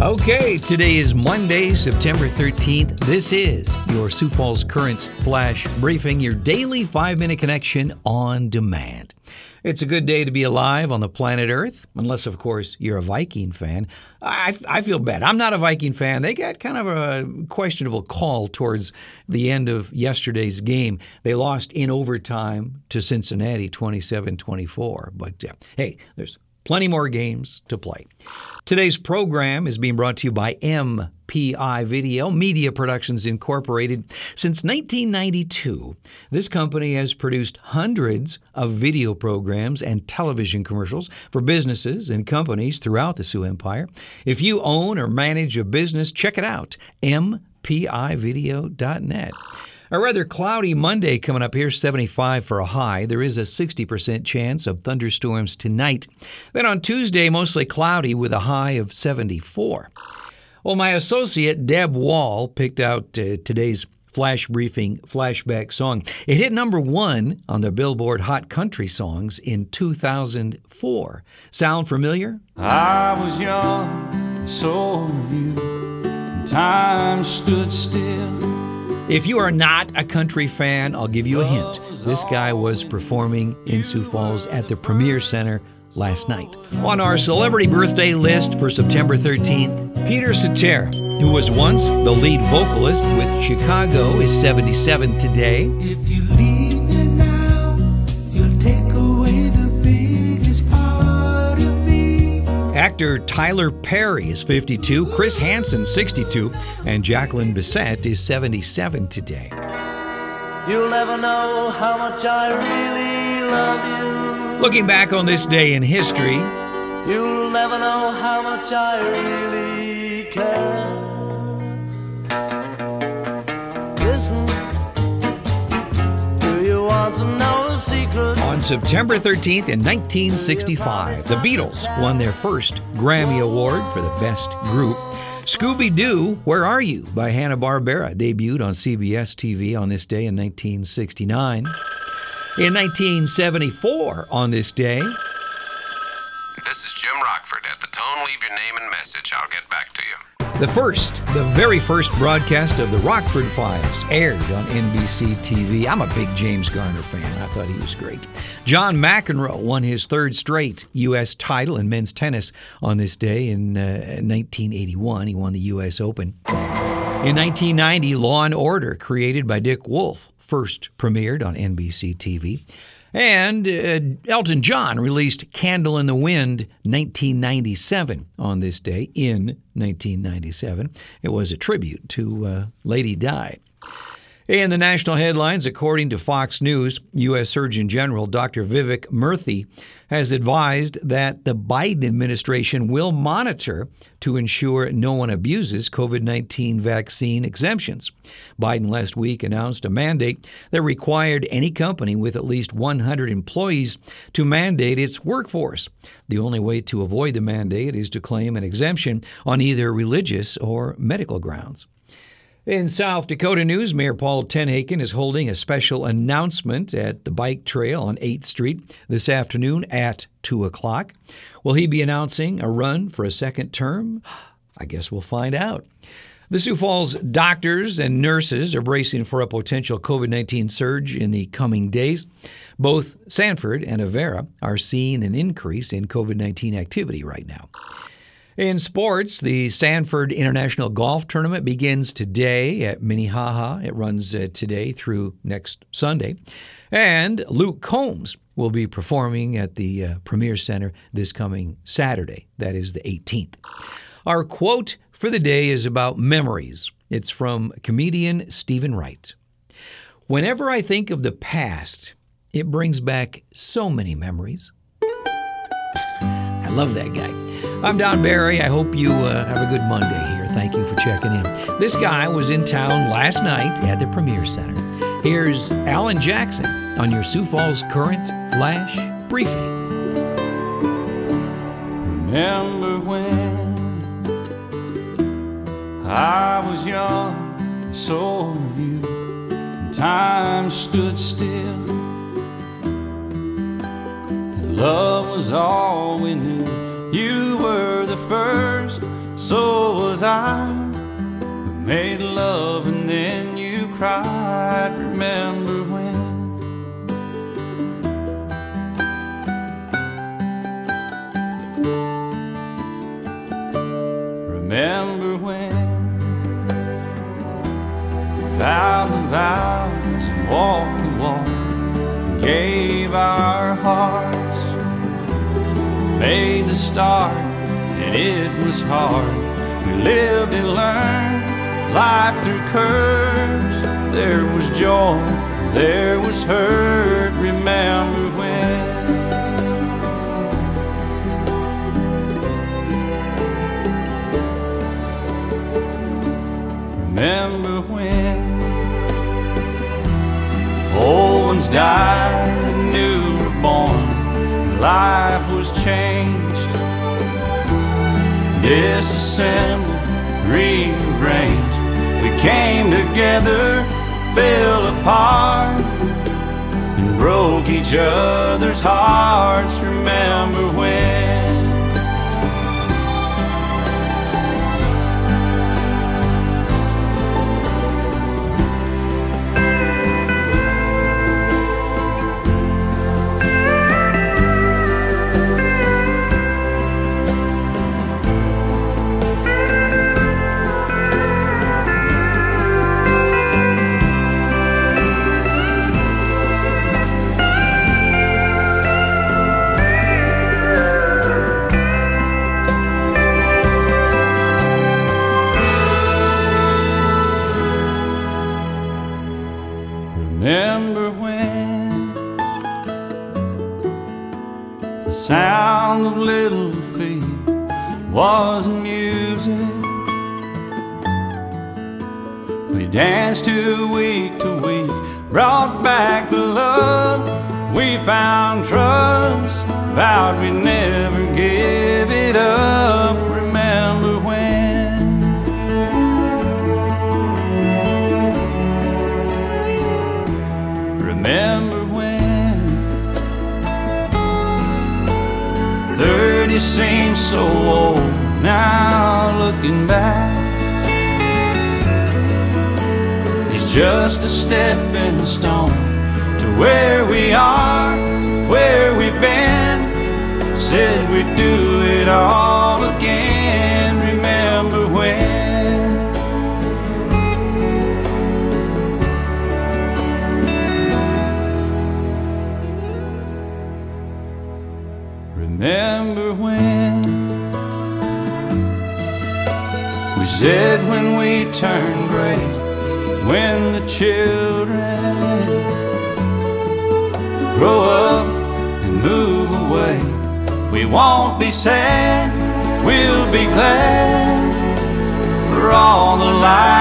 Okay, today is Monday, September 13th. This is your Sioux Falls Currents Flash Briefing, your daily five minute connection on demand. It's a good day to be alive on the planet Earth, unless, of course, you're a Viking fan. I, I feel bad. I'm not a Viking fan. They got kind of a questionable call towards the end of yesterday's game. They lost in overtime to Cincinnati 27 24. But uh, hey, there's plenty more games to play. Today's program is being brought to you by MPI Video, Media Productions Incorporated. Since 1992, this company has produced hundreds of video programs and television commercials for businesses and companies throughout the Sioux Empire. If you own or manage a business, check it out, mpivideo.net. A rather cloudy Monday coming up here, 75 for a high. There is a 60% chance of thunderstorms tonight. Then on Tuesday, mostly cloudy with a high of 74. Well, my associate Deb Wall picked out uh, today's flash briefing flashback song. It hit number one on the Billboard Hot Country Songs in 2004. Sound familiar? I was young, so were you. Time stood still. If you are not a country fan, I'll give you a hint. This guy was performing in Sioux Falls at the Premier Center last night. On our celebrity birthday list for September 13th, Peter Cetera, who was once the lead vocalist with Chicago, is 77 today. Actor Tyler Perry is 52, Chris Hansen 62, and Jacqueline Bisset is 77 today. You'll never know how much I really love you. Looking back on this day in history, you. You'll never know how much I really care. On September 13th in 1965, the Beatles won their first Grammy Award for the Best Group. Scooby Doo, Where Are You? by Hanna-Barbera debuted on CBS TV on this day in 1969. In 1974, on this day, This is Jim Rockford. At the tone, leave your name and message. I'll get back to you. The first, the very first broadcast of the Rockford Files aired on NBC TV. I'm a big James Garner fan. I thought he was great. John McEnroe won his third straight U.S. title in men's tennis on this day in uh, 1981. He won the U.S. Open. In 1990, Law and Order, created by Dick Wolf, first premiered on NBC TV. And uh, Elton John released Candle in the Wind 1997 on this day in 1997. It was a tribute to uh, Lady Di. In the national headlines, according to Fox News, U.S. Surgeon General Dr. Vivek Murthy has advised that the Biden administration will monitor to ensure no one abuses COVID 19 vaccine exemptions. Biden last week announced a mandate that required any company with at least 100 employees to mandate its workforce. The only way to avoid the mandate is to claim an exemption on either religious or medical grounds. In South Dakota news, Mayor Paul Tenhaken is holding a special announcement at the bike trail on 8th Street this afternoon at 2 o'clock. Will he be announcing a run for a second term? I guess we'll find out. The Sioux Falls doctors and nurses are bracing for a potential COVID 19 surge in the coming days. Both Sanford and Avera are seeing an increase in COVID 19 activity right now. In sports, the Sanford International Golf Tournament begins today at Minnehaha. It runs uh, today through next Sunday. And Luke Combs will be performing at the uh, Premier Center this coming Saturday. That is the 18th. Our quote for the day is about memories. It's from comedian Steven Wright. Whenever I think of the past, it brings back so many memories. Love that guy. I'm Don Barry. I hope you uh, have a good Monday here. Thank you for checking in. This guy was in town last night at the Premier Center. Here's Alan Jackson on your Sioux Falls Current Flash Briefing. Remember when I was young, and so were you, and time stood still, and love was all we knew. You were the first so was I. We made love and then you cried. Remember when? Remember start, and it was hard. We lived and learned life threw curves. There was joy, there was hurt. Remember when? Remember when old ones died and new were born, life was changed, disassembled, rearranged. We came together, fell apart, and broke each other's hearts. Remember when? The sound of little feet was music? We danced to week to week, brought back the love. We found trust, vowed we'd never give 30 seems so old. Now looking back It's just a stepping stone to where we are, where we've been. Said we'd do it all again we said when we turn gray, when the children grow up and move away, we won't be sad, we'll be glad for all the life